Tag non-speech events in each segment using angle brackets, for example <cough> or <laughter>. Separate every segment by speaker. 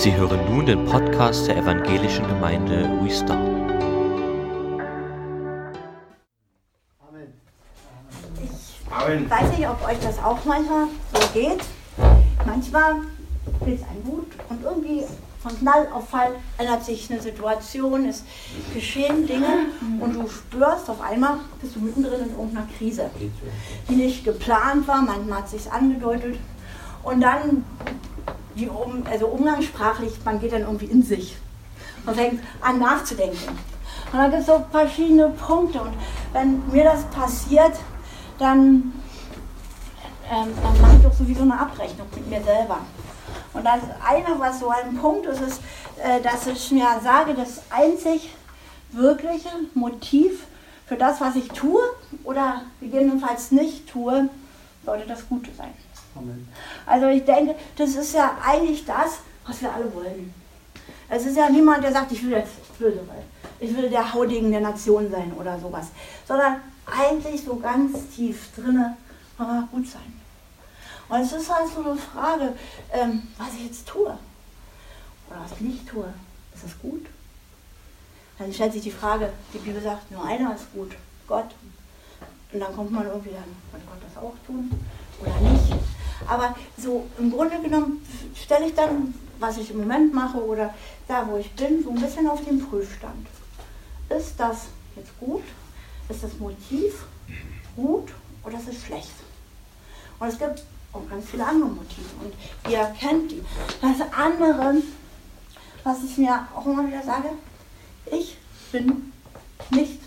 Speaker 1: Sie hören nun den Podcast der evangelischen Gemeinde Restart.
Speaker 2: Ich weiß nicht, ob euch das auch manchmal so geht. Manchmal geht es einem gut und irgendwie von Knall auf Fall ändert sich eine Situation, es geschehen Dinge und du spürst auf einmal, bist du mittendrin in irgendeiner Krise, die nicht geplant war, manchmal hat es sich angedeutet. Und dann, die, also umgangssprachlich, man geht dann irgendwie in sich und fängt an nachzudenken. Und da gibt es so verschiedene Punkte. Und wenn mir das passiert, dann, ähm, dann mache ich doch sowieso eine Abrechnung mit mir selber. Und das eine, was so ein Punkt ist, ist, äh, dass ich mir sage, das einzig wirkliche Motiv für das, was ich tue oder gegebenenfalls nicht tue, sollte das Gute sein. Amen. Also ich denke, das ist ja eigentlich das, was wir alle wollen. Es ist ja niemand, der sagt, ich will jetzt böse sein. Ich will der Haudegen der Nation sein oder sowas. Sondern eigentlich so ganz tief drinne, aber gut sein. Und es ist halt so eine Frage, ähm, was ich jetzt tue oder was ich nicht tue. Ist das gut? Dann stellt sich die Frage, die Bibel sagt, nur einer ist gut, Gott. Und dann kommt man irgendwie dann, kann Gott das auch tun oder nicht? Aber so im Grunde genommen stelle ich dann, was ich im Moment mache oder da, wo ich bin, so ein bisschen auf den Prüfstand. Ist das jetzt gut? Ist das Motiv gut oder ist es schlecht? Und es gibt auch ganz viele andere Motive und ihr kennt die. Das andere, was ich mir auch immer wieder sage, ich bin nicht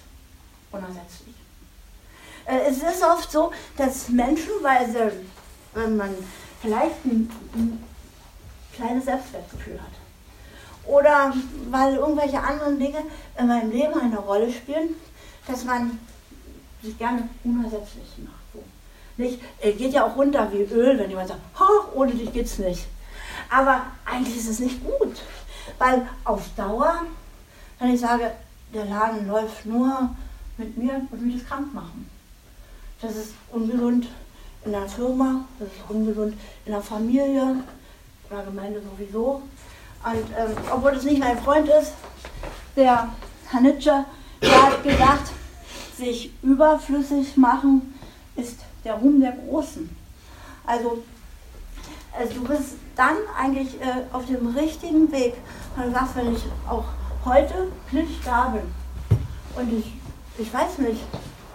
Speaker 2: unersetzlich. Äh, es ist oft so, dass Menschen, weil sie, wenn man vielleicht ein, ein kleines Selbstwertgefühl hat oder weil irgendwelche anderen Dinge in meinem Leben eine Rolle spielen, dass man sich gerne unersetzlich macht. Nicht? Er geht ja auch runter wie Öl, wenn jemand sagt, ohne dich geht's nicht. Aber eigentlich ist es nicht gut, weil auf Dauer, wenn ich sage, der Laden läuft nur mit mir und mich das krank machen. Das ist ungesund in der Firma, das ist ungesund in der Familie, in der Gemeinde sowieso. Und ähm, obwohl das nicht mein Freund ist, der Herr Nietzsche, der hat gesagt, sich überflüssig machen ist der Ruhm der Großen. Also, also du bist dann eigentlich äh, auf dem richtigen Weg. Und du sagst, wenn ich auch heute nicht da bin und ich, ich weiß nicht,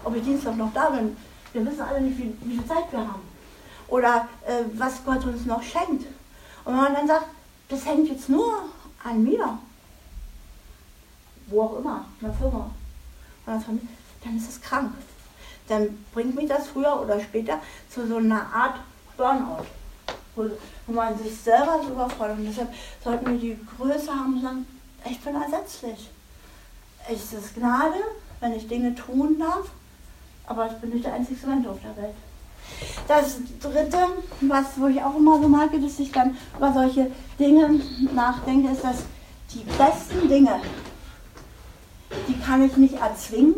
Speaker 2: ob ich Dienstag noch da bin, wir wissen alle nicht, wie, wie viel Zeit wir haben. Oder äh, was Gott uns noch schenkt. Und wenn man dann sagt, das hängt jetzt nur an mir, wo auch immer, in der Firma, dann ist es krank dann bringt mich das früher oder später zu so einer Art Burnout, wo, man sich selber so überfordert. Und deshalb sollten wir die Größe haben und sagen, ich bin ersetzlich. Es ist Gnade, wenn ich Dinge tun darf, aber ich bin nicht der einzige Mensch auf der Welt. Das dritte, was wo ich auch immer so mag, dass ich dann über solche Dinge nachdenke, ist, dass die besten Dinge, die kann ich nicht erzwingen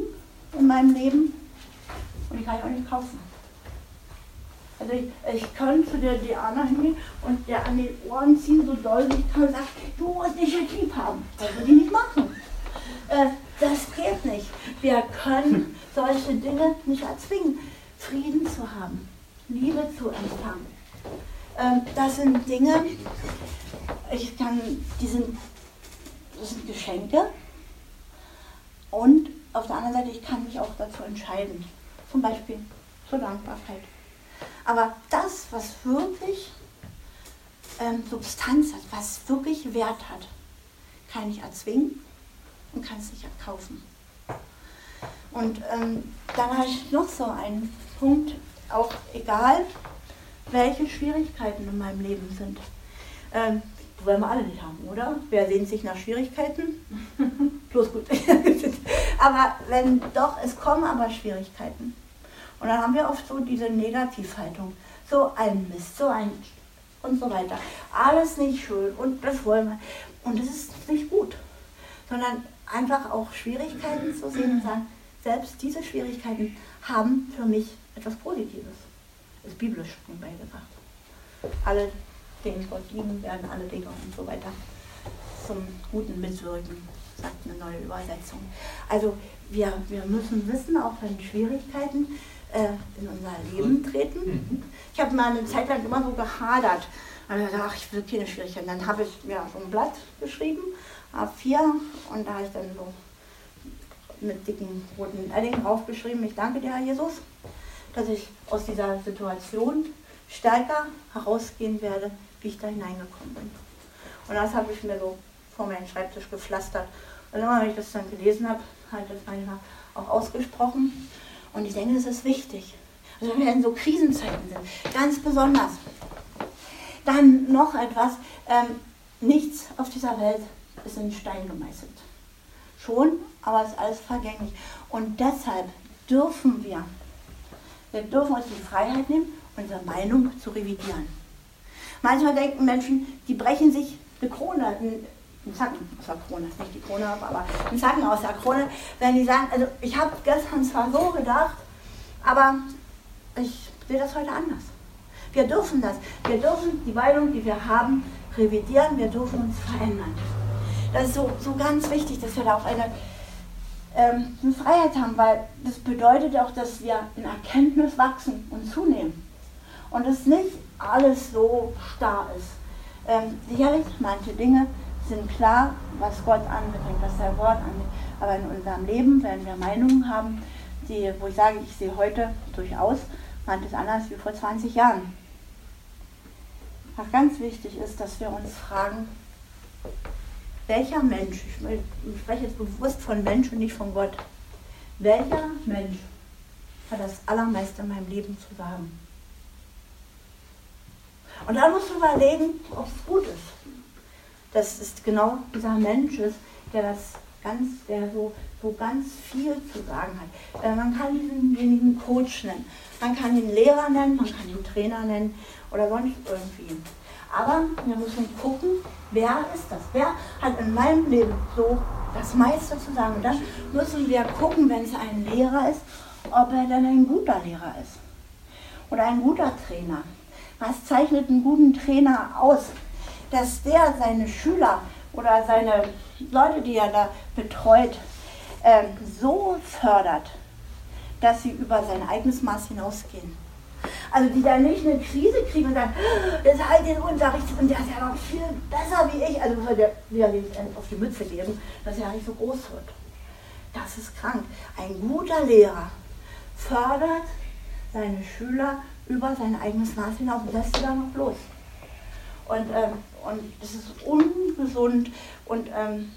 Speaker 2: in meinem Leben, und die kann ich auch nicht kaufen. Also ich, ich könnte zu der Diana hingehen und der an den Ohren ziehen, so doll ich kann sagen, du musst dich jetzt lieb haben. Das würde ich nicht machen. Äh, das geht nicht. Wir können solche Dinge nicht erzwingen. Frieden zu haben, Liebe zu empfangen. Ähm, das sind Dinge, ich kann, die sind, das sind Geschenke und auf der anderen Seite, ich kann mich auch dazu entscheiden zum Beispiel zur Dankbarkeit. Aber das, was wirklich ähm, Substanz hat, was wirklich Wert hat, kann ich erzwingen und kann es nicht erkaufen. Und ähm, dann habe ich noch so einen Punkt, auch egal, welche Schwierigkeiten in meinem Leben sind. Ähm, wollen wir alle nicht haben, oder? Wer sehnt sich nach Schwierigkeiten? <laughs> Bloß gut. <laughs> aber wenn doch, es kommen aber Schwierigkeiten. Und dann haben wir oft so diese Negativhaltung. So ein Mist, so ein und so weiter. Alles nicht schön und das wollen wir. Und das ist nicht gut. Sondern einfach auch Schwierigkeiten zu sehen und sagen, selbst diese Schwierigkeiten haben für mich etwas Positives. Ist biblisch nebenbei gesagt. Alle den Gott lieben werden alle Dinge und so weiter. Zum guten Mitwirken, sagt eine neue Übersetzung. Also wir, wir müssen wissen, auch wenn Schwierigkeiten äh, in unser Leben treten. Mhm. Ich habe mal eine Zeit lang immer so gehadert. Also ach, ich will keine Schwierigkeiten. Dann habe ich mir so ein Blatt geschrieben, A4, und da habe ich dann so mit dicken roten Edding draufgeschrieben, ich danke dir, Herr Jesus, dass ich aus dieser Situation stärker herausgehen werde, wie ich da hineingekommen bin. Und das habe ich mir so vor meinen Schreibtisch gepflastert. Und immer, wenn ich das dann gelesen habe, habe ich das manchmal auch ausgesprochen. Und ich denke, das ist wichtig. Also wenn wir in so Krisenzeiten sind, ganz besonders. Dann noch etwas, ähm, nichts auf dieser Welt ist in Stein gemeißelt. Schon, aber es ist alles vergänglich. Und deshalb dürfen wir, wir dürfen uns die Freiheit nehmen, unsere Meinung zu revidieren. Manchmal denken Menschen, die brechen sich eine Krone, einen Zacken aus der Krone, nicht die Krone, aber einen Zacken aus der Krone, wenn die sagen, also ich habe gestern zwar so gedacht, aber ich sehe das heute anders. Wir dürfen das. Wir dürfen die Meinung, die wir haben, revidieren, wir dürfen uns verändern. Das ist so, so ganz wichtig, dass wir da auch eine, ähm, eine Freiheit haben, weil das bedeutet auch, dass wir in Erkenntnis wachsen und zunehmen. Und dass nicht alles so starr ist. Ähm, sicherlich, manche Dinge sind klar, was Gott anbetrifft, was sein Wort anbetrifft. Aber in unserem Leben werden wir Meinungen haben, die, wo ich sage, ich sehe heute durchaus manches anders wie vor 20 Jahren. Was ganz wichtig ist, dass wir uns fragen, welcher Mensch, ich spreche jetzt bewusst von Mensch und nicht von Gott, welcher Mensch hat das Allermeiste in meinem Leben zu sagen? Und dann musst du überlegen, ob es gut ist. Dass es genau dieser Mensch ist, der das ganz, der so, so ganz viel zu sagen hat. Äh, man kann diesenjenigen Coach nennen, man kann ihn Lehrer nennen, man kann ihn Trainer nennen oder sonst irgendwie. Aber wir müssen gucken, wer ist das? Wer hat in meinem Leben so das meiste zu sagen? Und dann müssen wir gucken, wenn es ein Lehrer ist, ob er denn ein guter Lehrer ist. Oder ein guter Trainer. Was zeichnet einen guten Trainer aus? Dass der seine Schüler oder seine Leute, die er da betreut, äh, so fördert, dass sie über sein eigenes Maß hinausgehen. Also die dann nicht eine Krise kriegen und sagen, das ist halt den Unterricht und der ist ja noch viel besser wie ich. Also muss der wieder auf die Mütze geben, dass er nicht so groß wird. Das ist krank. Ein guter Lehrer fördert seine Schüler über sein eigenes Maß hinaus und lässt sie dann noch los. Und, ähm, und das ist ungesund und ähm,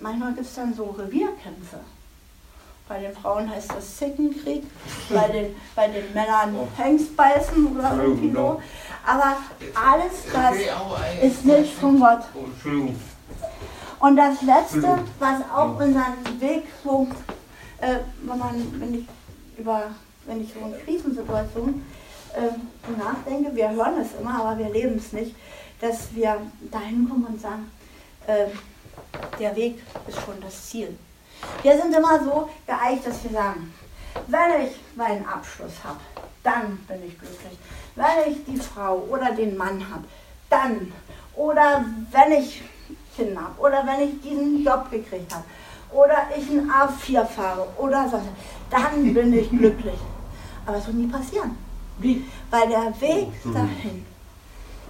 Speaker 2: manchmal gibt es dann so Revierkämpfe. Bei den Frauen heißt das Zickenkrieg, bei den, bei den Männern Hengstbeißen oder irgendwie so. Aber alles das ist nicht von Gott. Und das Letzte, was auch unseren Weg so, äh, wenn, man, wenn, ich über, wenn ich in Krisensituationen äh, nachdenke, wir hören es immer, aber wir leben es nicht, dass wir dahin kommen und sagen, äh, der Weg ist schon das Ziel. Wir sind immer so geeicht, dass wir sagen, wenn ich meinen Abschluss habe, dann bin ich glücklich. Wenn ich die Frau oder den Mann habe, dann. Oder wenn ich Kinder habe. Oder wenn ich diesen Job gekriegt habe. Oder ich ein A4 fahre. Oder so. Dann bin ich glücklich. Aber es wird nie passieren. Weil der Weg dahin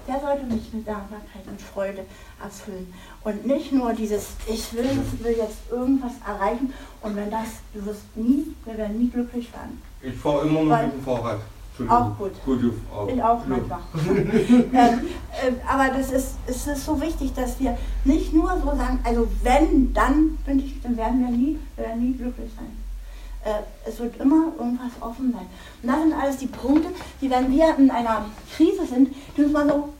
Speaker 2: der sollte mich mit Dankbarkeit und Freude erfüllen. Und nicht nur dieses, ich will, ich will jetzt irgendwas erreichen und wenn das, du wirst nie, wir werden nie glücklich werden.
Speaker 3: Ich fahre immer noch mit dem Fahrrad.
Speaker 2: Auch gut. gut
Speaker 3: auch.
Speaker 2: Ich auch manchmal. <laughs> ähm, äh, aber das ist, es ist so wichtig, dass wir nicht nur so sagen, also wenn, dann bin ich, dann werden wir nie, werden nie glücklich sein. Äh, es wird immer irgendwas offen sein. Und das sind alles die Punkte, die, wenn wir in einer Krise sind, die uns mal so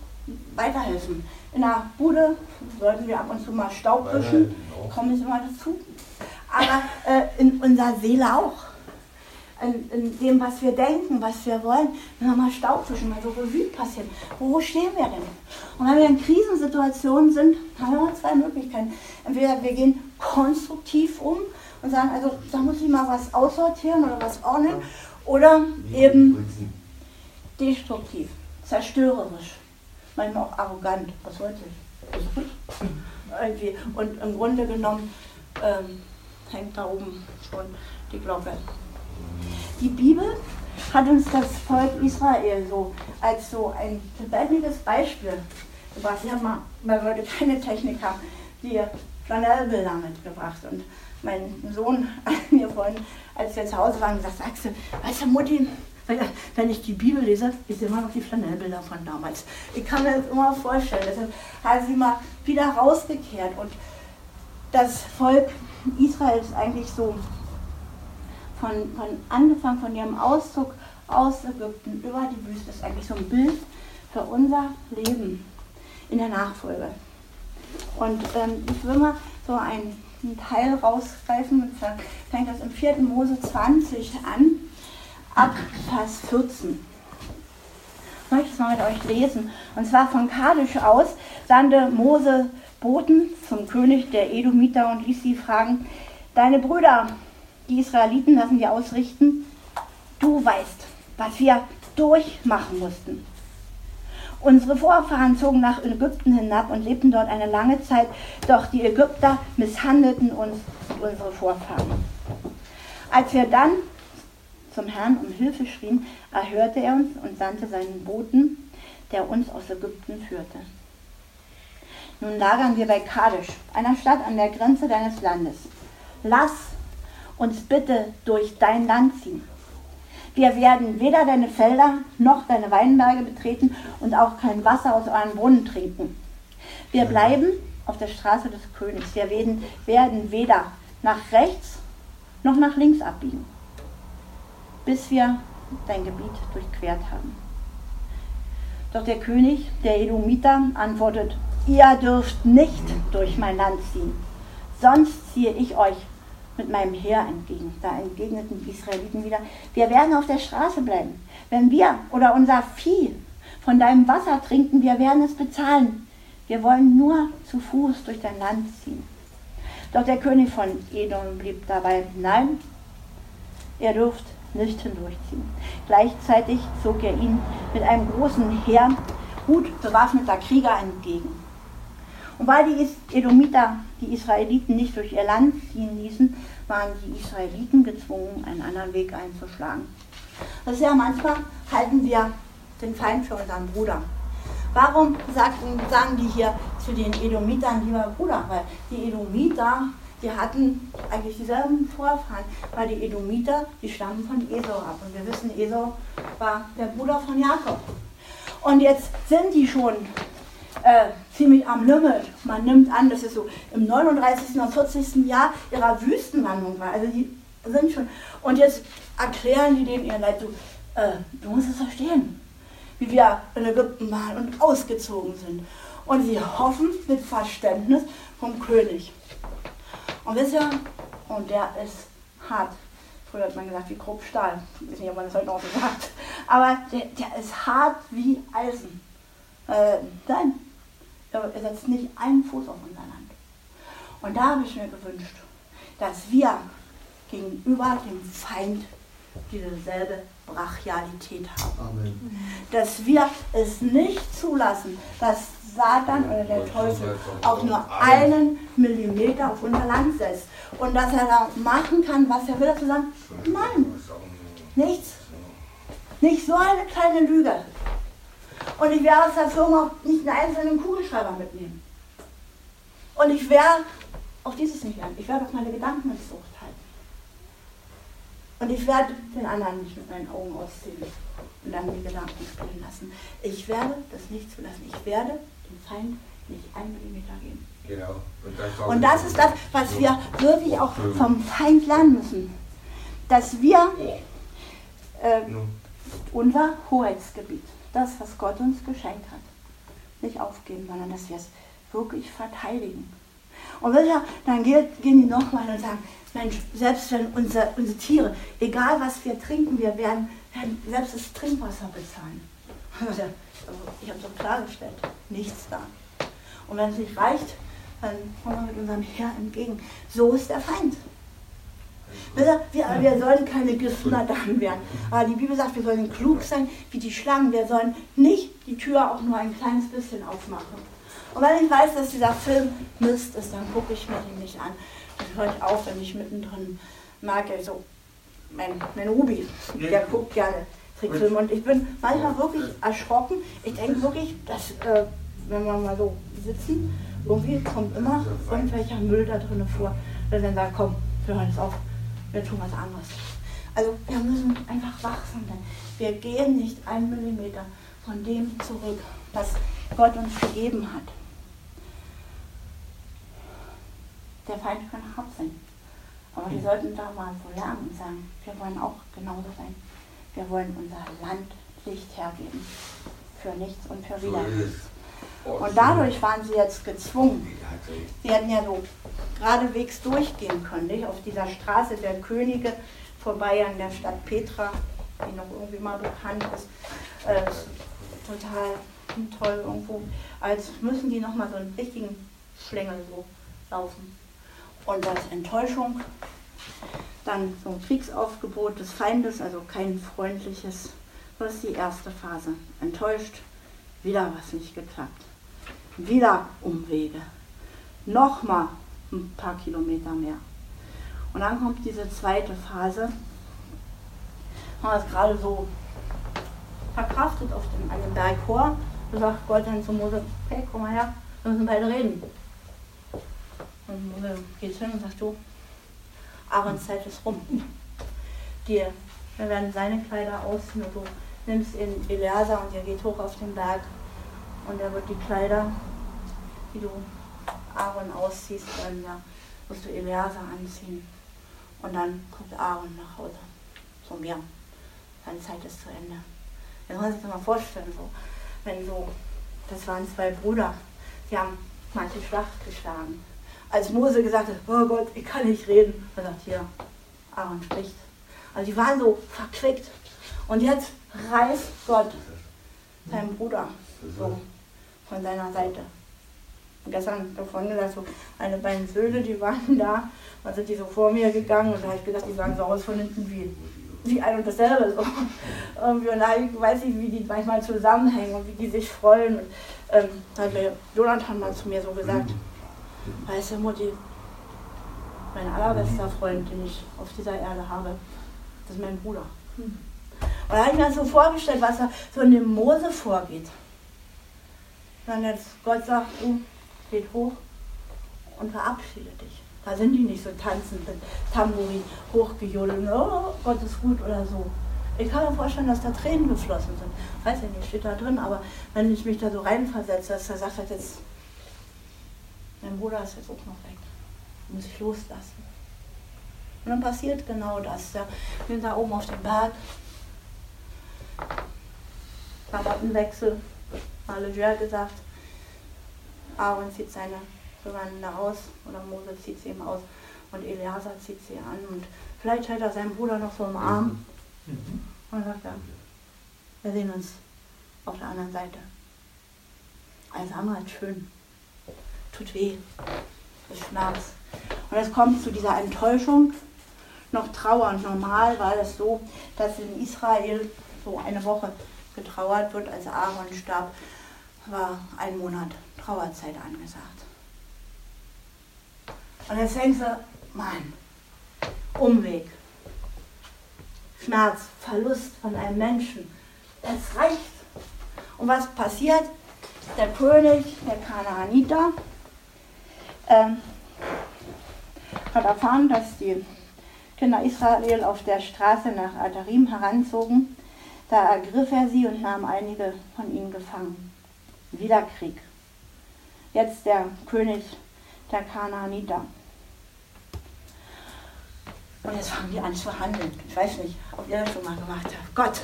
Speaker 2: weiterhelfen. In der Bude sollten wir ab und zu mal Staub wischen, kommen nicht immer dazu. Aber äh, in unserer Seele auch. In, in, dem, was wir denken, was wir wollen, wenn wir mal Staub wischen, mal so Revue passieren. Wo stehen wir denn? Und wenn wir in Krisensituationen sind, haben wir zwei Möglichkeiten. Entweder wir gehen konstruktiv um und sagen, also da muss ich mal was aussortieren oder was ordnen, oder eben destruktiv, zerstörerisch manchmal auch arrogant. Was wollte ich? Irgendwie. Und im Grunde genommen ähm, hängt da oben schon die Glocke. Die Bibel hat uns das Volk Israel so als so ein lebendiges Beispiel gebracht. Haben mal, weil wir keine Technik haben, die Flanellbilder mitgebracht. Und mein Sohn mir vorhin, als wir zu Hause waren, gesagt, Axel, weißt du, Mutti, wenn ich die Bibel lese, ist immer noch die Flanellbilder von damals. Ich kann mir das immer vorstellen. Deshalb hat sie mal wieder rausgekehrt. Und das Volk Israel ist eigentlich so von, von angefangen von ihrem Auszug aus Ägypten über die Wüste ist eigentlich so ein Bild für unser Leben in der Nachfolge. Und ähm, ich will mal so einen, einen Teil rausgreifen und fängt das im 4. Mose 20 an, ab Vers 14. Ich möchte es mal mit euch lesen. Und zwar von Kadisch aus sandte Mose Boten zum König der Edomiter und ließ sie fragen, deine Brüder, die Israeliten, lassen wir ausrichten, du weißt, was wir durchmachen mussten. Unsere Vorfahren zogen nach Ägypten hinab und lebten dort eine lange Zeit, doch die Ägypter misshandelten uns unsere Vorfahren. Als wir dann zum Herrn um Hilfe schrien, erhörte er uns und sandte seinen Boten, der uns aus Ägypten führte. Nun lagern wir bei Kadesh, einer Stadt an der Grenze deines Landes. Lass uns bitte durch dein Land ziehen. Wir werden weder deine Felder noch deine Weinberge betreten und auch kein Wasser aus euren Brunnen trinken. Wir bleiben auf der Straße des Königs. Wir werden, werden weder nach rechts noch nach links abbiegen, bis wir dein Gebiet durchquert haben. Doch der König, der Edomiter, antwortet, ihr dürft nicht durch mein Land ziehen, sonst ziehe ich euch mit meinem Heer entgegen. Da entgegneten die Israeliten wieder, wir werden auf der Straße bleiben. Wenn wir oder unser Vieh von deinem Wasser trinken, wir werden es bezahlen. Wir wollen nur zu Fuß durch dein Land ziehen. Doch der König von Edom blieb dabei, nein, ihr dürft nicht hindurchziehen. Gleichzeitig zog er ihn mit einem großen Heer gut bewaffneter Krieger entgegen. Und weil die Edomiter die Israeliten nicht durch ihr Land ziehen ließen, waren die Israeliten gezwungen, einen anderen Weg einzuschlagen. Das ist ja manchmal halten wir den Feind für unseren Bruder. Warum sagen die hier zu den Edomitern lieber Bruder? Weil die Edomiter, die hatten eigentlich dieselben Vorfahren, weil die Edomiter, die stammen von Esau ab. Und wir wissen, Esau war der Bruder von Jakob. Und jetzt sind die schon äh, ziemlich am Limit. Man nimmt an, dass es so im 39. und 40. Jahr ihrer Wüstenlandung war. Also die sind schon. Und jetzt erklären die denen ihr Leid so, äh, du musst es verstehen, wie wir in Ägypten waren und ausgezogen sind. Und sie hoffen mit Verständnis vom König. Und wisst ihr, und der ist hart. Früher hat man gesagt, wie grob Stahl. Ich weiß nicht, ob man das heute noch so sagt. Aber der, der ist hart wie Eisen. Äh, nein, er setzt nicht einen Fuß auf unser Land. Und da habe ich mir gewünscht, dass wir gegenüber dem Feind dieselbe Brachialität haben. Amen. Dass wir es nicht zulassen, dass Satan oder der Teufel auch nur einen Millimeter auf unser Land setzt. Und dass er da machen kann, was er will, zu sagen, nein, nichts. Nicht so eine kleine Lüge. Und ich werde aus der Firma nicht einen einzelnen Kugelschreiber mitnehmen. Und ich werde auch dieses nicht lernen. Ich werde auch meine Gedanken Zucht halten. Und ich werde den anderen nicht mit meinen Augen ausziehen und dann die Gedanken spielen lassen. Ich werde das nicht zulassen. Ich werde dem Feind nicht einen Millimeter geben. Genau. Und das, und das ist das, was so wir wirklich auch vom Feind lernen müssen. Dass wir äh, unser Hoheitsgebiet das, was Gott uns geschenkt hat, nicht aufgeben, sondern dass wir es wirklich verteidigen. Und dann gehen die nochmal und sagen, Mensch, selbst wenn unsere, unsere Tiere, egal was wir trinken, wir werden, werden selbst das Trinkwasser bezahlen. <laughs> Ich habe so klargestellt, nichts da. Und wenn es nicht reicht, dann kommen wir mit unserem Herr entgegen. So ist der Feind. Wir, wir sollen keine Giftner werden. Aber die Bibel sagt, wir sollen klug sein wie die Schlangen. Wir sollen nicht die Tür auch nur ein kleines bisschen aufmache. Und wenn ich weiß, dass dieser Film Mist ist, dann gucke ich mir den nicht an. Dann höre ich auf, wenn ich mittendrin mag. Also mein, mein Ruby, der guckt gerne Trickfilme. Und ich bin manchmal wirklich erschrocken. Ich denke wirklich, dass, äh, wenn wir mal so sitzen, irgendwie kommt immer irgendwelcher Müll da drin vor. Und dann sagt, komm, wir hören es auf, wir tun was anderes. Also wir müssen einfach wachsam sein. Wir gehen nicht einen Millimeter von dem zurück, was Gott uns gegeben hat. Der Feind kann hart sein. Aber wir sollten da mal so lernen und sagen, wir wollen auch genauso sein. Wir wollen unser Land Licht hergeben. Für nichts und für wieder nichts. Und dadurch waren sie jetzt gezwungen. Sie hätten ja so geradewegs durchgehen können, nicht? auf dieser Straße der Könige vorbei an der Stadt Petra, die noch irgendwie mal bekannt ist. Äh, total toll irgendwo. Als müssen die nochmal so einen richtigen Schlängel so laufen. Und das Enttäuschung, dann so ein Kriegsaufgebot des Feindes, also kein freundliches. Das ist die erste Phase. Enttäuscht, wieder was nicht geklappt. Wieder Umwege. Nochmal ein paar Kilometer mehr. Und dann kommt diese zweite Phase. Man es gerade so verkraftet auf dem, an dem Berg Hor. Da sagt Gott dann zu Mose, hey, komm mal her, wir müssen beide reden. Und Mose geht hin und sagt, du, Aarons Zeit ist rum. Dir, wir werden seine Kleider ausziehen und du nimmst ihn Eleazar und ihr geht hoch auf den Berg und er wird die Kleider, die du Aaron ausziehst, dann ja, musst du Eleazar anziehen. Und dann kommt Aaron nach Hause zu mir. Seine Zeit ist zu Ende. Jetzt muss man sich das mal vorstellen, so, wenn so, das waren zwei Brüder, die haben manche Schlacht geschlagen. Als Mose gesagt hat, oh Gott, ich kann nicht reden, er sagt, hier, Aaron spricht. Also die waren so verquickt. Und jetzt reißt Gott seinen Bruder so von seiner Seite. Und gestern davon gesagt, so meine beiden Söhne, die waren da, dann sind die so vor mir gegangen und da habe ich gedacht, die sahen so aus von hinten wie, wie ein und dasselbe. So. Und da weiß ich, wie die manchmal zusammenhängen und wie die sich freuen. Und ähm, hat Jonathan mal zu mir so gesagt, weißt du, Mutti, mein allerbester Freund, den ich auf dieser Erde habe, das ist mein Bruder. Und da habe ich mir das so vorgestellt, was da so in dem Mose vorgeht. Dann jetzt Gott sagt, du, geht hoch und verabschiede dich. Da sind die nicht so tanzend mit Tambourin hochgejodelt, oh, Gott ist gut oder so. Ich kann mir vorstellen, dass da Tränen geflossen sind. Weiß ja nicht, steht da drin, aber wenn ich mich da so reinversetze, dass er sagt, jetzt, mein Bruder ist jetzt auch noch weg, muss ich loslassen. Und dann passiert genau das. Ja. Wir sind da oben auf dem Berg, Klamottenwechsel, alle gesagt, Aaron zieht seine Gewande aus oder Mose zieht sie ihm aus und Eleazar zieht sie an und vielleicht hält er seinen Bruder noch so im Arm mhm. und sagt er, wir sehen uns auf der anderen Seite. Alles andere ist schön, tut weh, ist Schmerz. Und es kommt zu dieser Enttäuschung, noch Trauer. Und normal war es so, dass in Israel so eine Woche getrauert wird, als Aaron starb, war ein Monat Trauerzeit angesagt. Und jetzt denkst du, Mann, Umweg, Schmerz, Verlust von einem Menschen, es reicht. Und was passiert? Der König, der Kanaaniter, ähm, hat erfahren, dass die Kinder Israel auf der Straße nach Adarim heranzogen. Da ergriff er sie und nahm einige von ihnen gefangen. Wieder Krieg jetzt der König der Kanaaniter. Und jetzt fangen die an zu handeln. Ich weiß nicht, ob ihr das schon mal gemacht habt. Gott,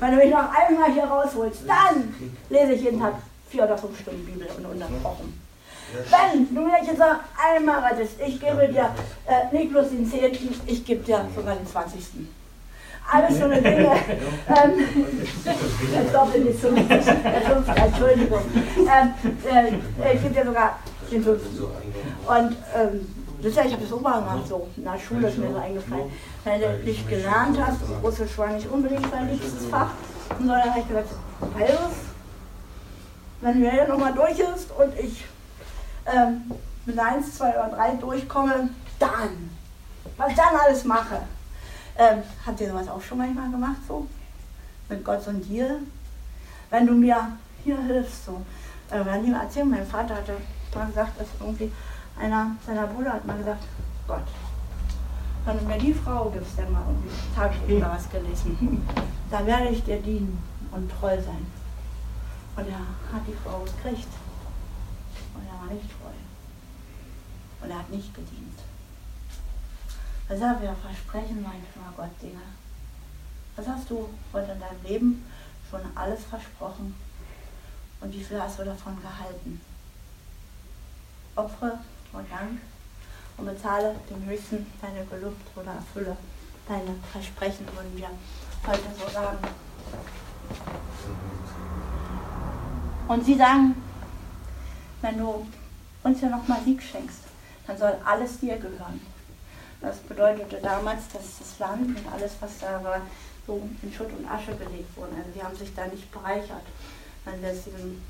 Speaker 2: wenn du mich noch einmal hier rausholst, dann lese ich jeden Tag vier oder fünf Stunden Bibel ununterbrochen. Wenn du mich jetzt noch einmal rettest, ich gebe dir äh, nicht bloß den 10., ich gebe dir sogar den 20 alles so eine <laughs> Dinge. Ähm, jetzt doppelt die Zunge, der fünfte, Entschuldigung. Ähm, äh, ich gebe dir sogar den fünften. Und ähm, das ja, ich habe das mal gemacht, so in der Schule ist mir so eingefallen. Wenn du nicht gelernt hast, Russisch war nicht unbedingt dein liebstes Fach, sondern habe ich gesagt, halbes wenn wir hier nochmal durch ist und ich ähm, mit 1, 2 oder 3 durchkomme, dann, was ich dann alles mache. Ähm, habt ihr sowas auch schon manchmal gemacht, so? Mit Gott und dir? Wenn du mir hier hilfst, so. Äh, wenn jemand erzählt, mein Vater hatte mal gesagt, dass irgendwie einer seiner Brüder hat mal gesagt, Gott, wenn du mir die Frau gibst, der mal irgendwie Tagebuch oder was gelesen, <laughs> dann werde ich dir dienen und treu sein. Und er hat die Frau gekriegt. Nicht treu. Und er hat nicht gedient. Deshalb wir versprechen manchmal Gott Dinge. Was hast du heute in deinem Leben schon alles versprochen? Und wie viel hast du davon gehalten? Opfere und Dank und bezahle dem Höchsten deine Gelübde oder erfülle deine Versprechen, würden wir heute so sagen. Und sie sagen, wenn du uns ja nochmal Sieg schenkst, dann soll alles dir gehören. Das bedeutete damals, dass das Land und alles, was da war, so in Schutt und Asche gelegt wurde. Also sie haben sich da nicht bereichert. Wenn jetzt diesen,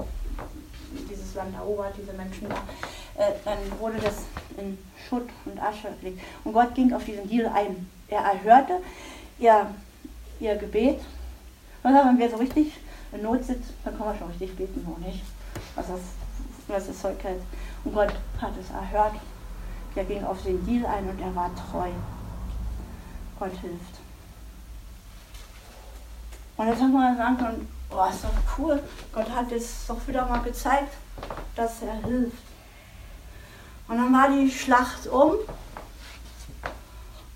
Speaker 2: dieses Land erobert, diese Menschen da, äh, dann wurde das in Schutt und Asche gelegt. Und Gott ging auf diesen Deal ein. Er erhörte ihr, ihr Gebet. Und wenn wir so richtig in Not sind, dann kann man schon richtig beten, wo nicht. Was das, was das Zeug hält. Und Gott hat es erhört. Er ging auf den Deal ein und er war treu. Gott hilft. Und jetzt haben wir gesagt, und, oh, ist doch cool. Gott hat es doch wieder mal gezeigt, dass er hilft. Und dann war die Schlacht um.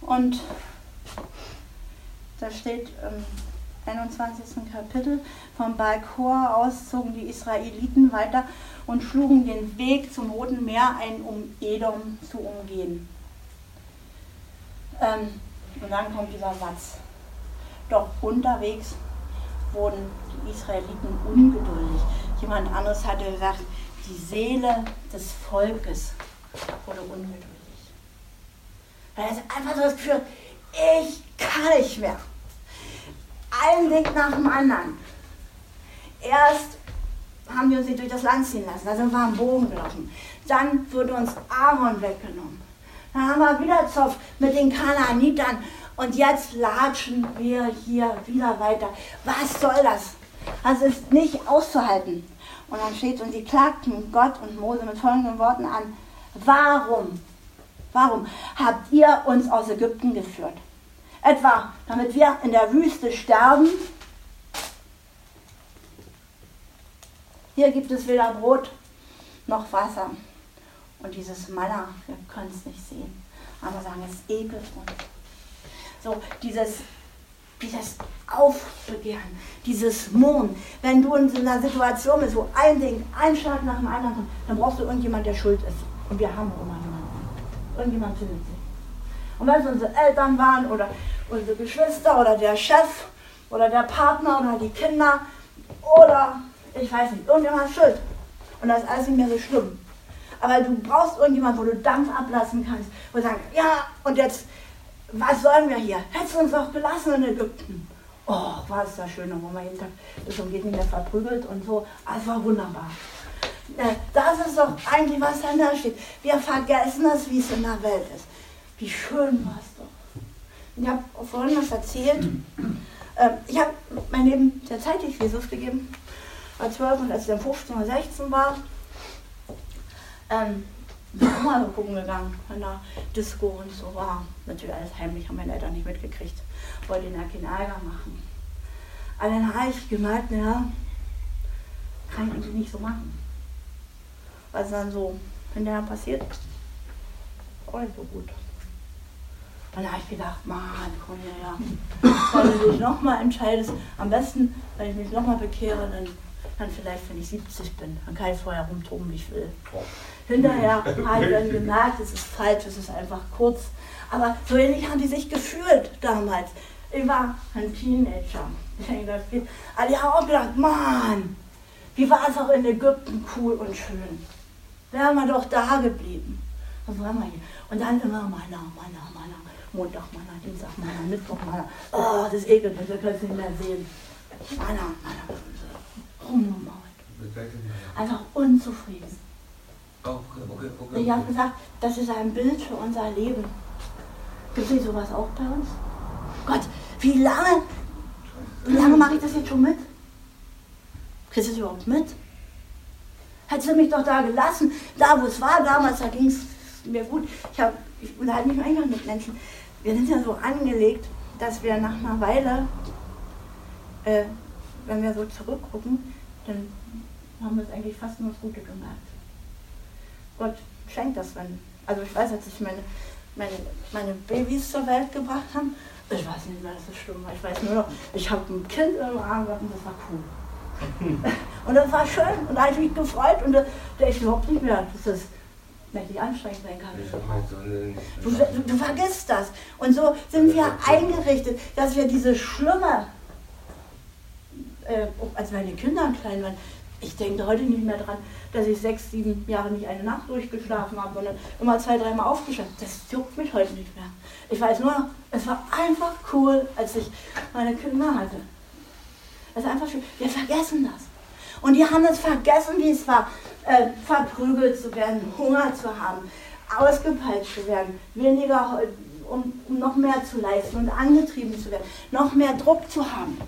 Speaker 2: Und da steht im 21. Kapitel, vom Balkor aus zogen die Israeliten weiter und schlugen den Weg zum Roten Meer ein, um Edom zu umgehen. Ähm, und dann kommt dieser Satz. Doch unterwegs wurden die Israeliten ungeduldig. Jemand anderes hatte gesagt, die Seele des Volkes wurde ungeduldig. Weil er einfach so das Gefühl, ich kann nicht mehr. Ein Weg nach dem anderen. Erst haben wir sie durch das Land ziehen lassen, da sind wir am Bogen gelaufen. Dann wurde uns Aaron weggenommen. Dann haben wir wieder Zoff mit den Kanaanitern und jetzt latschen wir hier wieder weiter. Was soll das? Das ist nicht auszuhalten. Und dann steht, und sie klagten Gott und Mose mit folgenden Worten an. Warum, warum habt ihr uns aus Ägypten geführt? Etwa, damit wir in der Wüste sterben? Hier gibt es weder Brot noch Wasser. Und dieses Manna, wir können es nicht sehen. Aber sagen, es ekelt uns. So, dieses, dieses Aufbegehren, dieses Mohn. Wenn du in so einer Situation bist, wo ein Ding, ein Schlag nach dem anderen kommt, dann brauchst du irgendjemand, der schuld ist. Und wir haben immer jemanden. Irgendjemand findet sich. Und wenn es unsere Eltern waren oder unsere Geschwister oder der Chef oder der Partner oder die Kinder oder ich weiß nicht, irgendjemand ist schuld. Und das ist alles nicht mehr so schlimm. Aber du brauchst irgendjemanden, wo du Dampf ablassen kannst, wo du sagst, ja, und jetzt, was sollen wir hier? Hättest du uns doch gelassen in Ägypten. Oh, war es da schön, wo man jeden Tag ist und geht nicht mehr verprügelt und so. Ah, es war wunderbar. Äh, das ist doch eigentlich, was da steht. Wir vergessen das, wie es in der Welt ist. Wie schön war es doch. Ich habe vorhin was erzählt. Ähm, ich habe mein Leben der Zeit Jesus gegeben war 12 und als ich dann 15 oder 16 war, ähm, bin ich mal gucken gegangen in der Disco und so war. Natürlich alles heimlich, haben meine Eltern nicht mitgekriegt. Wollte ihnen keinen Ärger machen. Aber dann habe ich gemerkt, ja, kann ich eigentlich nicht so machen. Was dann so hinterher passiert, auch nicht so gut. Und da habe ich gedacht, Mann, ja. Wenn du dich nochmal entscheidest, am besten, wenn ich mich nochmal bekehre, dann dann vielleicht, wenn ich 70 bin, dann kann ich vorher rumtoben, wie ich will. Hinterher habe ich dann <laughs> gemerkt, es ist falsch, es ist einfach kurz. Aber so ähnlich haben die sich gefühlt damals. Ich war ein Teenager. Ich denke, das geht. Aber die haben auch gedacht, Mann, wie war es auch in Ägypten cool und schön. Wären wir doch da geblieben. Was waren wir hier? Und dann immer meiner, meiner, meiner. Montag, meiner, Dienstag, meiner, Mittwoch, meiner. Oh, das ekelt mich, wir können es nicht mehr sehen. Meiner, meiner. Einfach unzufrieden.
Speaker 3: Oh, okay, okay.
Speaker 2: Ich habe gesagt, das ist ein Bild für unser Leben. Gibt es sowas auch bei uns? Gott, wie lange, wie lange mache ich das jetzt schon mit? Kriegst du das überhaupt mit? Hättest du mich doch da gelassen, da wo es war damals, da ging es mir gut. Ich, hab, ich unterhalte mich manchmal mit Menschen. Wir sind ja so angelegt, dass wir nach einer Weile, äh, wenn wir so zurückgucken, dann haben wir es eigentlich fast nur das Gute gemerkt. Gott schenkt das, wenn. Also ich weiß, als ich meine, meine, meine Babys zur Welt gebracht habe, ich weiß nicht mehr, dass es schlimm war. Ich weiß nur noch, ich habe ein Kind im Arm gehabt und das war cool. <laughs> und das war schön und da habe ich mich gefreut und da, da ich überhaupt nicht mehr, dass das mächtig anstrengend sein kann. Du, du, du vergisst das. Und so sind wir eingerichtet, dass wir diese schlimme, äh, als meine Kinder klein waren, ich denke heute nicht mehr dran, dass ich sechs, sieben Jahre nicht eine Nacht durchgeschlafen habe, sondern immer zwei, dreimal aufgeschlafen. Das juckt mich heute nicht mehr. Ich weiß nur es war einfach cool, als ich meine Kinder hatte. Es ist einfach schön. Wir vergessen das. Und die haben es vergessen, wie es war, äh, verprügelt zu werden, <laughs> Hunger zu haben, ausgepeitscht zu werden, weniger, um, um noch mehr zu leisten und angetrieben zu werden, noch mehr Druck zu haben.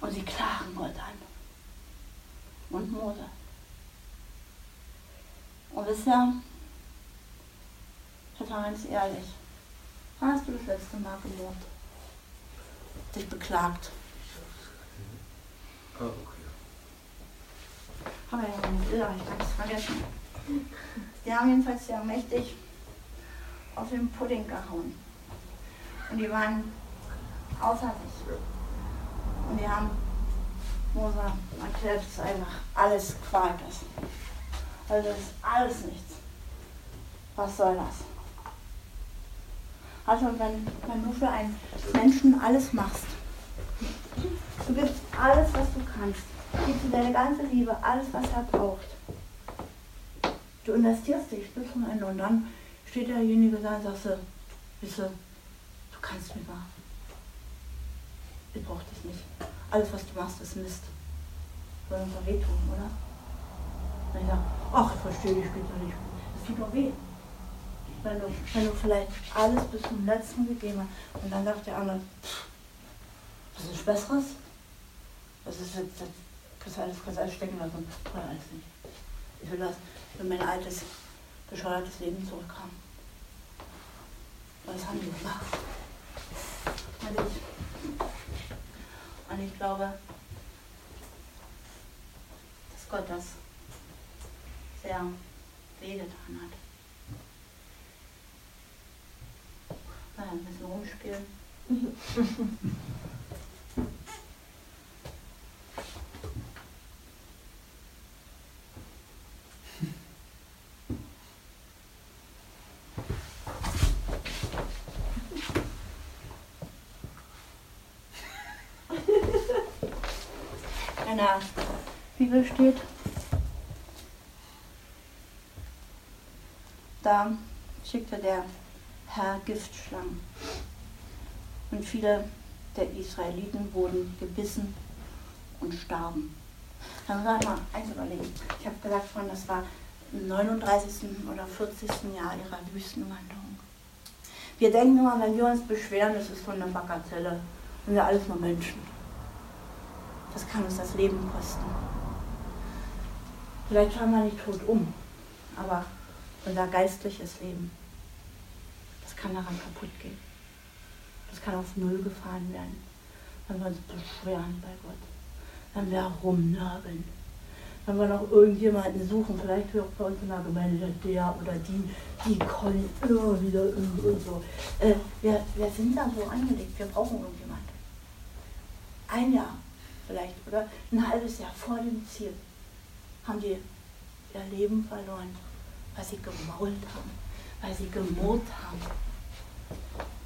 Speaker 2: Und sie klagen Gott an und Mose. Und bisher, ich mal ganz ehrlich, hast du das letzte Mal gemobbt? Dich beklagt.
Speaker 3: Oh, okay.
Speaker 2: Aber ja meine Bilder, ich ganz vergessen. Die haben jedenfalls sehr mächtig auf den Pudding gehauen. Und die waren außer sich. Und die haben Mose erklärt es einfach alles Quark ist. Also das ist alles nichts. Was soll das? Also wenn, wenn du für einen Menschen alles machst, du gibst alles, was du kannst, gibst ihm deine ganze Liebe, alles, was er braucht. Du investierst dich bis zum Ende und dann steht derjenige da und sagst du, du, kannst mir mal. Ich brauche dich nicht alles, was du machst, ist Mist. Soll uns doch wehtun, oder? Und ich sage, ach, ich verstehe dich später nicht. Das tut doch weh. Wenn du, wenn du vielleicht alles bis zum letzten gegeben hast und dann sagt der andere, das ist Besseres? Das ist jetzt, das kannst du alles, kannst alles stecken lassen. Oder alles nicht. Ich will das, ich mein altes, bescheuertes Leben zurückhaben. Das haben die gemacht. Und ich, und ich glaube, dass Gott das sehr wehgetan hat. Naja, ein bisschen rumspielen. <laughs> der Bibel steht. Da schickte der Herr Giftschlangen. Und viele der Israeliten wurden gebissen und starben. Dann muss man mal eins überlegen. Ich habe gesagt, von, das war im 39. oder 40. Jahr ihrer Wüstenwanderung. Wir denken immer, wenn wir uns beschweren, das ist von einer Bagatelle. Sind wir alles nur Menschen. Das kann uns das Leben kosten. Vielleicht fallen wir nicht tot um, aber unser geistliches Leben, das kann daran kaputt gehen. Das kann auf Null gefahren werden, wenn wir uns beschweren bei Gott, wenn wir rumnörgeln, wenn wir noch irgendjemanden suchen, vielleicht auch bei uns in der Gemeinde der oder die, die kommen immer wieder und so. Äh, wir, wir sind da so angelegt, wir brauchen irgendjemanden. Ein Jahr, vielleicht, oder ein halbes Jahr vor dem Ziel, haben die ihr Leben verloren, weil sie gemault haben, weil sie gemurrt haben,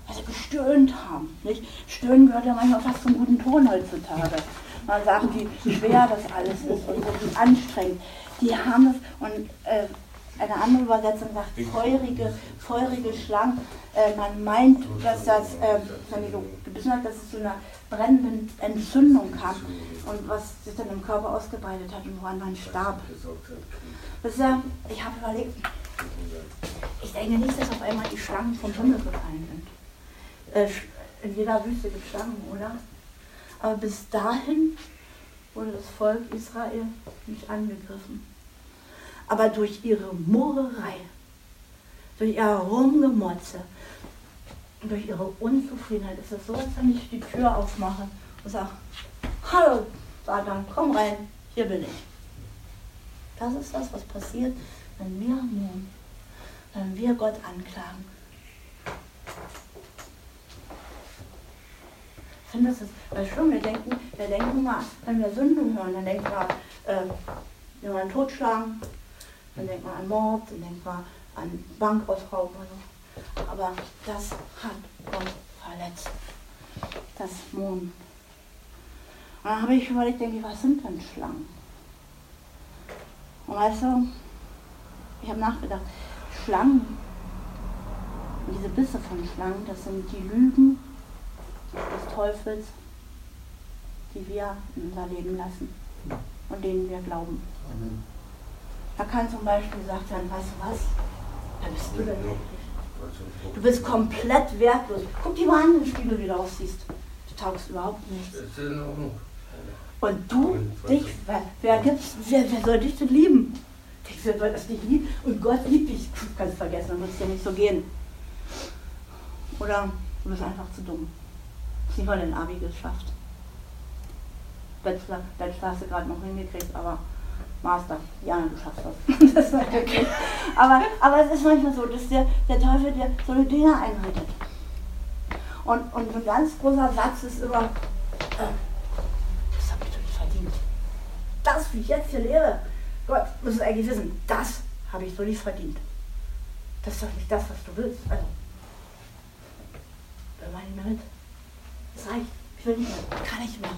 Speaker 2: weil sie gestöhnt haben. Nicht? Stöhnen gehört ja manchmal fast zum guten Ton heutzutage. Man sagt, wie schwer das alles ist und wie anstrengend. Die haben es und äh, eine andere Übersetzung sagt feurige, feurige Schlangen. Äh, man meint, dass das, äh, gebissen hat, dass es zu einer brennenden Entzündung kam und was sich dann im Körper ausgebreitet hat und woran man starb. Ist ja, ich habe überlegt, ich denke nicht, dass auf einmal die Schlangen vom Himmel gefallen sind. Äh, in jeder Wüste gibt es Schlangen, oder? Aber bis dahin wurde das Volk Israel nicht angegriffen. Aber durch ihre Murrerei, durch ihr Rumgemotze, durch ihre Unzufriedenheit ist es so, als wenn ich die Tür aufmache und sage, hallo Satan, komm rein, hier bin ich. Das ist das, was passiert, wenn wir murren, wenn wir Gott anklagen. Ich finde das ist weil schlimm. Wir denken, wir denken mal, wenn wir Sünden hören, dann denken wir, äh, wollen totschlagen, dann denkt man an Mord, dann denkt man an so. Aber das hat Gott verletzt. Das Mond. Und dann habe ich überlegt, denke ich, was sind denn Schlangen? Und weißt du, ich habe nachgedacht, Schlangen, diese Bisse von Schlangen, das sind die Lügen des Teufels, die wir in unser Leben lassen und denen wir glauben. Amen. Da kann zum Beispiel gesagt werden, weißt du was, wer bist du denn Du bist komplett wertlos. Guck dir mal an, den Spiegel, wie du aussiehst. Du taugst überhaupt nichts. Und du, dich, wer, wer, gibt's, wer, wer soll dich denn lieben? Wer soll das nicht lieben? Und Gott liebt dich. Du kannst vergessen, dann wird es dir nicht so gehen. Oder du bist einfach zu dumm. Du hast nicht mal den Abi geschafft. Bachelor, Bachelor hast du gerade noch hingekriegt, aber Master, ja, du schaffst <laughs> das. das okay. aber, aber es ist manchmal so, dass der, der Teufel dir so eine Dinge einredet. Und, und ein ganz großer Satz ist immer, äh, das habe ich doch nicht verdient. Das, wie ich jetzt hier lehre, Gott, muss es eigentlich wissen, das habe ich so nicht verdient. Das ist doch nicht das, was du willst. Also, dann mach ich mehr mit. Das reicht. Ich will nicht mehr. Kann ich mehr.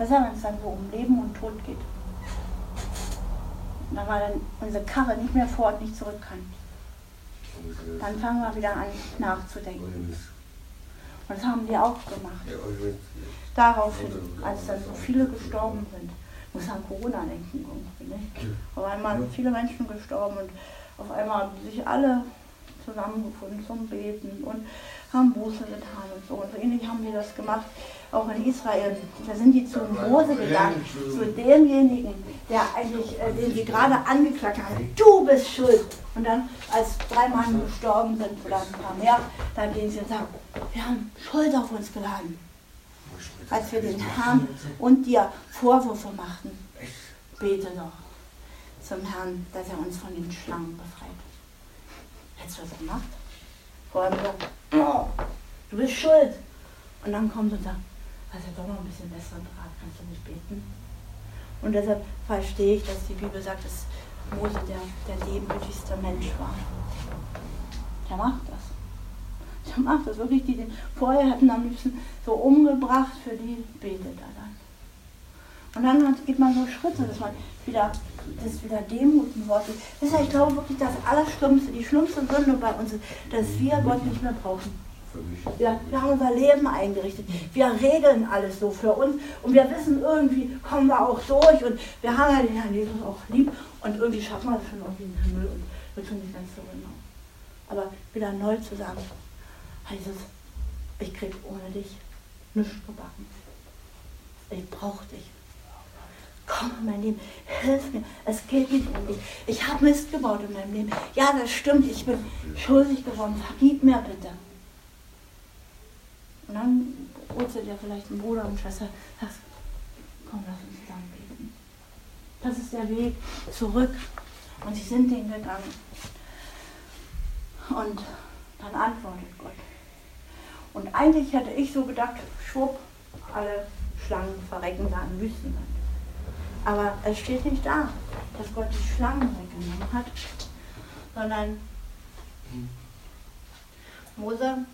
Speaker 2: Was ist, wenn es dann so um Leben und Tod geht? Und dann mal dann unsere Karre nicht mehr vor und nicht zurück kann. Dann fangen wir wieder an nachzudenken. Und das haben die auch gemacht. Daraufhin, als dann so viele gestorben sind, muss an Corona denken irgendwie. Nicht? Auf einmal sind viele Menschen gestorben und auf einmal haben sich alle zusammengefunden zum Beten und haben Buße getan und so. Und so ähnlich haben wir das gemacht, auch in Israel. Da sind die zu Mose gegangen, zu demjenigen, der eigentlich, äh, den sie gerade angeklagt haben. Du bist schuld. Und dann, als drei Mann gestorben sind oder ein paar mehr, dann gehen sie und sagen, wir haben Schuld auf uns geladen. Als wir den Herrn und dir Vorwürfe machten, bete doch zum Herrn, dass er uns von den Schlangen befreit. Hättest du das gemacht? Vorher gesagt, oh, du bist schuld. Und dann kommt und sagt, hast ja doch noch ein bisschen besseren Draht, kannst du nicht beten? Und deshalb verstehe ich, dass die Bibel sagt, dass Mose der, der demütigste Mensch war. Der macht das. Der macht das wirklich. Die den vorher hatten am liebsten so umgebracht, für die betet er dann. Und dann geht man so Schritte, dass man wieder, das wieder Demut im Wort ist. Das ist ja, ich glaube wirklich das Allerschlimmste, die schlimmste Sünde bei uns ist, dass wir Gott nicht mehr brauchen. Wir, wir haben unser Leben eingerichtet. Wir regeln alles so für uns und wir wissen, irgendwie kommen wir auch durch und wir haben ja den Herrn Jesus auch lieb und irgendwie schaffen wir es schon irgendwie in den Himmel und wir tun nicht ganz so genau. Aber wieder neu zu sagen, es, ich krieg ohne dich nichts gebacken. Ich brauche dich komm in mein Leben, hilf mir, es geht nicht um dich. Ich habe Mist gebaut in meinem Leben. Ja, das stimmt, ich bin schuldig geworden, vergib mir bitte. Und dann wurzelt ja vielleicht ein Bruder und Schwester, sagst, komm, lass uns dann beten. Das ist der Weg zurück. Und sie sind den gegangen. Und dann antwortet Gott. Und eigentlich hätte ich so gedacht, schwupp, alle Schlangen verrecken da im Wüstenland. Aber es steht nicht da, dass Gott die Schlangen weggenommen hat, sondern Mose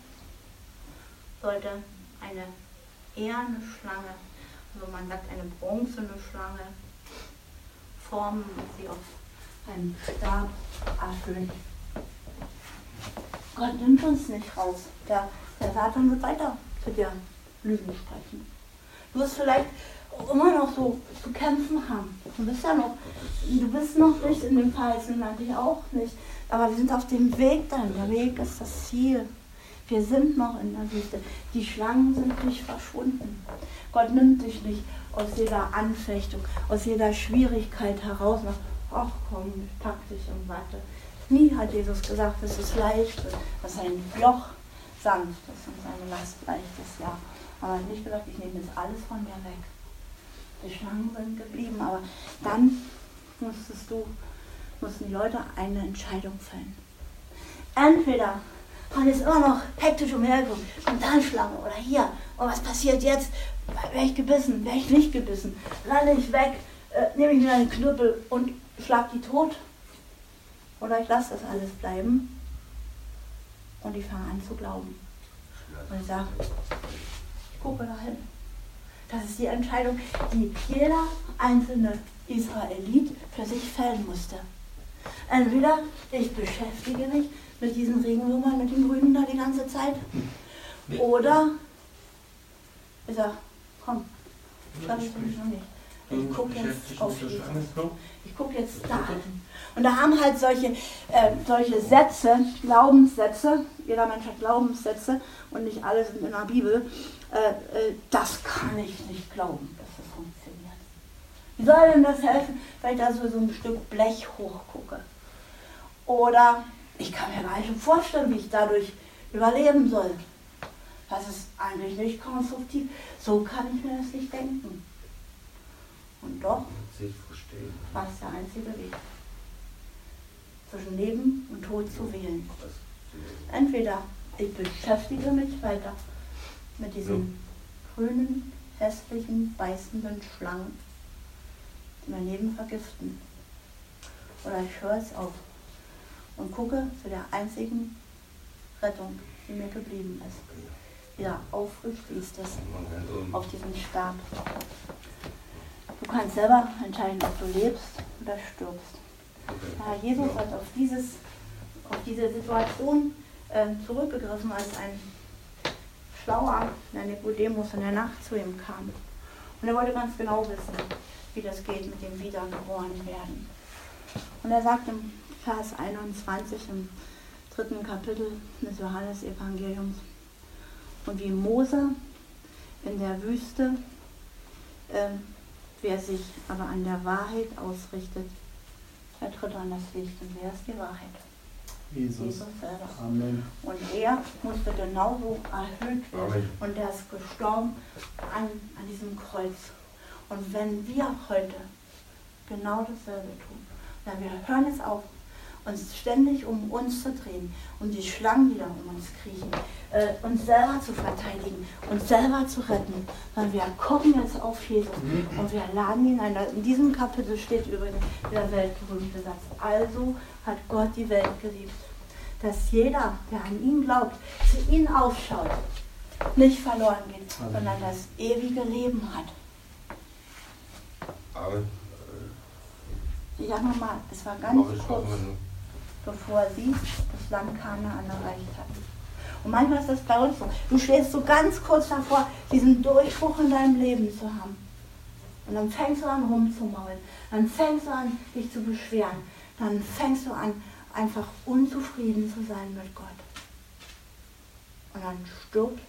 Speaker 2: sollte eine eherne Schlange also man sagt eine bronzene Schlange, formen sie auf einen Stab erfüllen. Gott nimmt uns nicht raus. Der, der Satan wird weiter zu dir Lügen sprechen. Du wirst vielleicht immer noch so zu kämpfen haben. Du bist ja noch, du bist noch nicht in dem Land, ich auch nicht. Aber wir sind auf dem Weg dann. Der Weg ist das Ziel. Wir sind noch in der Wüste. Die Schlangen sind nicht verschwunden. Gott nimmt dich nicht aus jeder Anfechtung, aus jeder Schwierigkeit heraus. Ach komm, ich pack dich und warte. Nie hat Jesus gesagt, es ist leicht, dass sein Joch sanft ist und seine Last leicht ist. Ja, aber er hat nicht gesagt, ich nehme jetzt alles von mir weg. Die Schlangen sind geblieben, aber dann musstest du, mussten die Leute eine Entscheidung fällen. Entweder man ist immer noch hektisch umhergekommen, kommt da eine Schlange oder hier, und was passiert jetzt? Wäre ich gebissen, wäre ich nicht gebissen, renne ich weg, äh, nehme ich mir einen Knüppel und schlag die tot. Oder ich lasse das alles bleiben und ich fange an zu glauben. Und ich sage, ich gucke dahin. Das ist die Entscheidung, die jeder einzelne Israelit für sich fällen musste. Entweder ich beschäftige mich mit diesen Regenwürmern, mit den Grünen da die ganze Zeit, oder ich sage, komm, das ist mich noch nicht. Ich gucke jetzt auf. Ich gucke jetzt dahin. Und da haben halt solche, äh, solche Sätze, Glaubenssätze, jeder Mensch hat Glaubenssätze und nicht alle sind in der Bibel, äh, äh, das kann ich nicht glauben, dass das funktioniert. Wie soll denn das helfen, wenn ich da so, so ein Stück Blech hochgucke? Oder ich kann mir gar nicht vorstellen, wie ich dadurch überleben soll. Das ist eigentlich nicht konstruktiv. So kann ich mir das nicht denken. Und doch war es der einzige Weg. Zwischen Leben und Tod zu wählen. Entweder ich beschäftige mich weiter mit diesen grünen, hässlichen, beißenden Schlangen, die mein Leben vergiften. Oder ich höre es auf und gucke zu der einzigen Rettung, die mir geblieben ist. Wieder aufgespießt ist auf diesen Stab. Du kannst selber entscheiden, ob du lebst oder stirbst. Ja, Jesus hat auf, dieses, auf diese Situation äh, zurückgegriffen, als ein schlauer der Nikodemus in der Nacht zu ihm kam. Und er wollte ganz genau wissen, wie das geht mit dem Wiedergeborenwerden. Und er sagt im Vers 21 im dritten Kapitel des Johannesevangeliums, und wie Mose in der Wüste, äh, wer sich aber an der Wahrheit ausrichtet, der tritt an das Licht. Und wer ist die Wahrheit?
Speaker 4: Jesus.
Speaker 2: Jesus selber.
Speaker 4: Amen.
Speaker 2: Und er musste genauso erhöht werden.
Speaker 3: Amen.
Speaker 2: Und er ist gestorben an, an diesem Kreuz. Und wenn wir heute genau dasselbe tun, dann wir hören es auf, uns ständig um uns zu drehen und die Schlangen, die da um uns kriechen, äh, uns selber zu verteidigen, uns selber zu retten, sondern wir gucken jetzt auf Jesus und wir laden ihn ein. In diesem Kapitel steht übrigens der weltberühmte Satz. Also hat Gott die Welt geliebt, dass jeder, der an ihn glaubt, zu ihm aufschaut, nicht verloren geht, sondern das ewige Leben hat.
Speaker 3: Amen.
Speaker 2: Sag nochmal, es war ganz kurz. Bevor sie das Land Kanaan erreicht hatten. Und manchmal ist das bei uns so. Du stehst so ganz kurz davor, diesen Durchbruch in deinem Leben zu haben. Und dann fängst du an rumzumaulen. Dann fängst du an, dich zu beschweren. Dann fängst du an, einfach unzufrieden zu sein mit Gott. Und dann stirbst,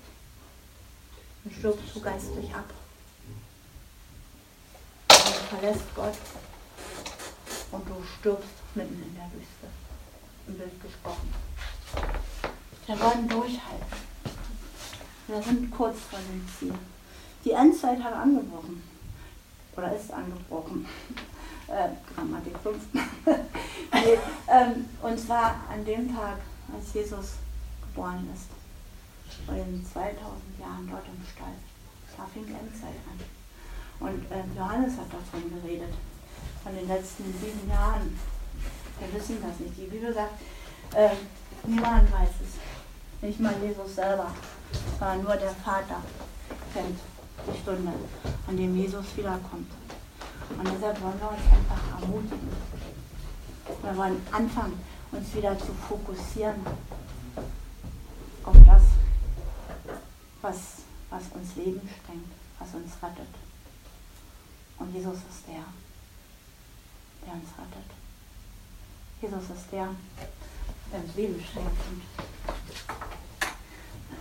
Speaker 2: dann stirbst du geistlich ab. Und du verlässt Gott und du stirbst mitten in der Wüste. Im Bild gesprochen. Wir wollen durchhalten. Wir sind kurz vor dem Ziel. Die Endzeit hat angebrochen. Oder ist angebrochen. <laughs> Äh, Grammatik 5. <laughs> nee, ähm, und zwar an dem Tag, als Jesus geboren ist. Vor den 2000 Jahren dort im Stall. Da fing die Endzeit an. Und äh, Johannes hat davon geredet. Von den letzten sieben Jahren. Wir wissen das nicht. Die Bibel sagt, äh, niemand weiß es. Nicht mal Jesus selber, sondern nur der Vater kennt die Stunde. an dem Jesus wiederkommt. Und deshalb wollen wir uns einfach ermutigen. Wir wollen anfangen, uns wieder zu fokussieren auf das, was, was uns Leben schenkt, was uns rettet. Und Jesus ist der, der uns rettet. Jesus ist der, der uns Leben schenkt. Und,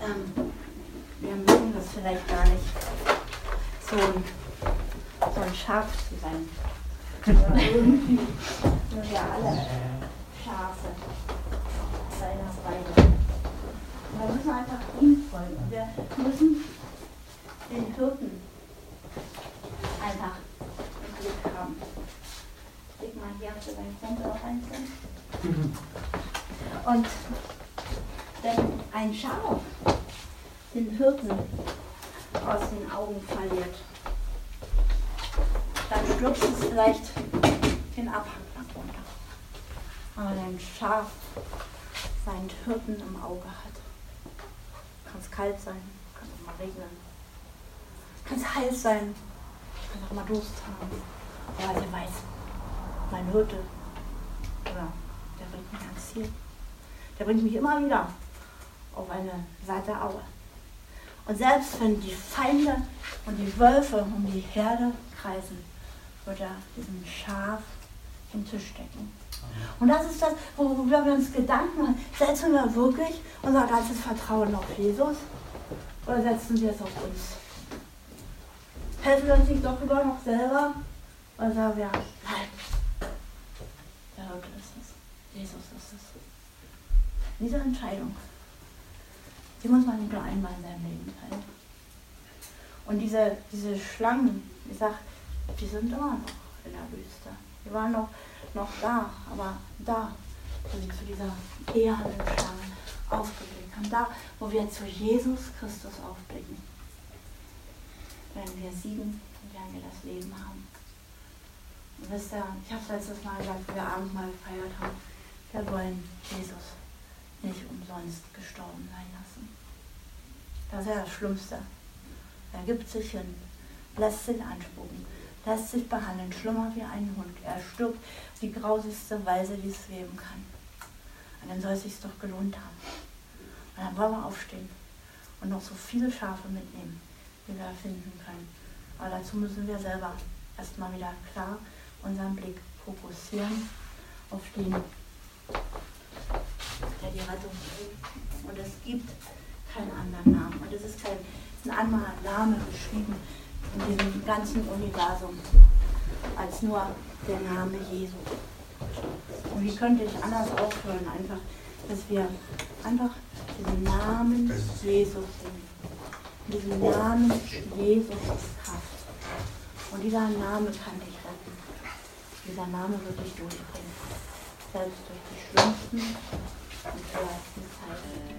Speaker 2: ähm, wir mögen das vielleicht gar nicht, so ein, so ein Schaf zu sein. Sind wir alle Schafe seiner Weide. Wir müssen einfach ihm folgen. Wir müssen den Hirten einfach im Blick haben. Ich leg mal hier für seinen Konto auch einzeln. Und wenn ein Schaf den Hirten aus den Augen verliert, dann stürzt es vielleicht den Abhang nach runter. Aber wenn ein Schaf seinen Hirten im Auge hat, kann es kalt sein, kann auch mal regnen, kann es heiß sein, kann auch mal Durst haben. Aber der weiß, mein Hirte, oder der bringt mich ans Ziel. Der bringt mich immer wieder auf eine satte Aue. Und selbst wenn die Feinde und die Wölfe um die Herde kreisen, wird er diesem Schaf den Tisch decken. Und das ist das, worüber wir uns Gedanken machen. Setzen wir wirklich unser ganzes Vertrauen auf Jesus oder setzen wir es auf uns? Helfen wir uns nicht doch lieber noch selber? Oder sagen wir, nein, Hirte ist es, Jesus ist es. Diese Entscheidung die muss man nur einmal in seinem Leben treffen. Und diese, diese Schlangen, ich sag, die sind immer noch in der Wüste. Die waren noch, noch da, aber da, wo sie zu dieser ehernen Schlange aufgeblickt haben. Da, wo wir zu Jesus Christus aufblicken, werden wir siegen und werden wir das Leben haben. Wisst ihr, ich habe es letztes Mal gesagt, wo wir Abend mal gefeiert haben, wir wollen Jesus nicht umsonst gestorben sein lassen. Das ist ja das Schlimmste. Er gibt sich hin, lässt sich anspucken, lässt sich behandeln, schlimmer wie ein Hund. Er stirbt die grausigste Weise, die es geben kann. Und dann soll es sich doch gelohnt haben. Und dann wollen wir aufstehen und noch so viele Schafe mitnehmen, wie wir finden können. Aber dazu müssen wir selber erstmal wieder klar unseren Blick fokussieren auf den, der die Rettung bringt. Und es gibt keinen anderen Namen. Und es ist kein ein anderer Name geschrieben in diesem ganzen Universum als nur der Name Jesu. Und wie könnte ich anders aufhören, einfach, dass wir einfach diesen Namen Jesus singen. Diesen Namen Jesus ist Kraft. Und dieser Name kann dich retten. Dieser Name wird dich durchbringen. Selbst durch die schlimmsten und schwersten Zeiten.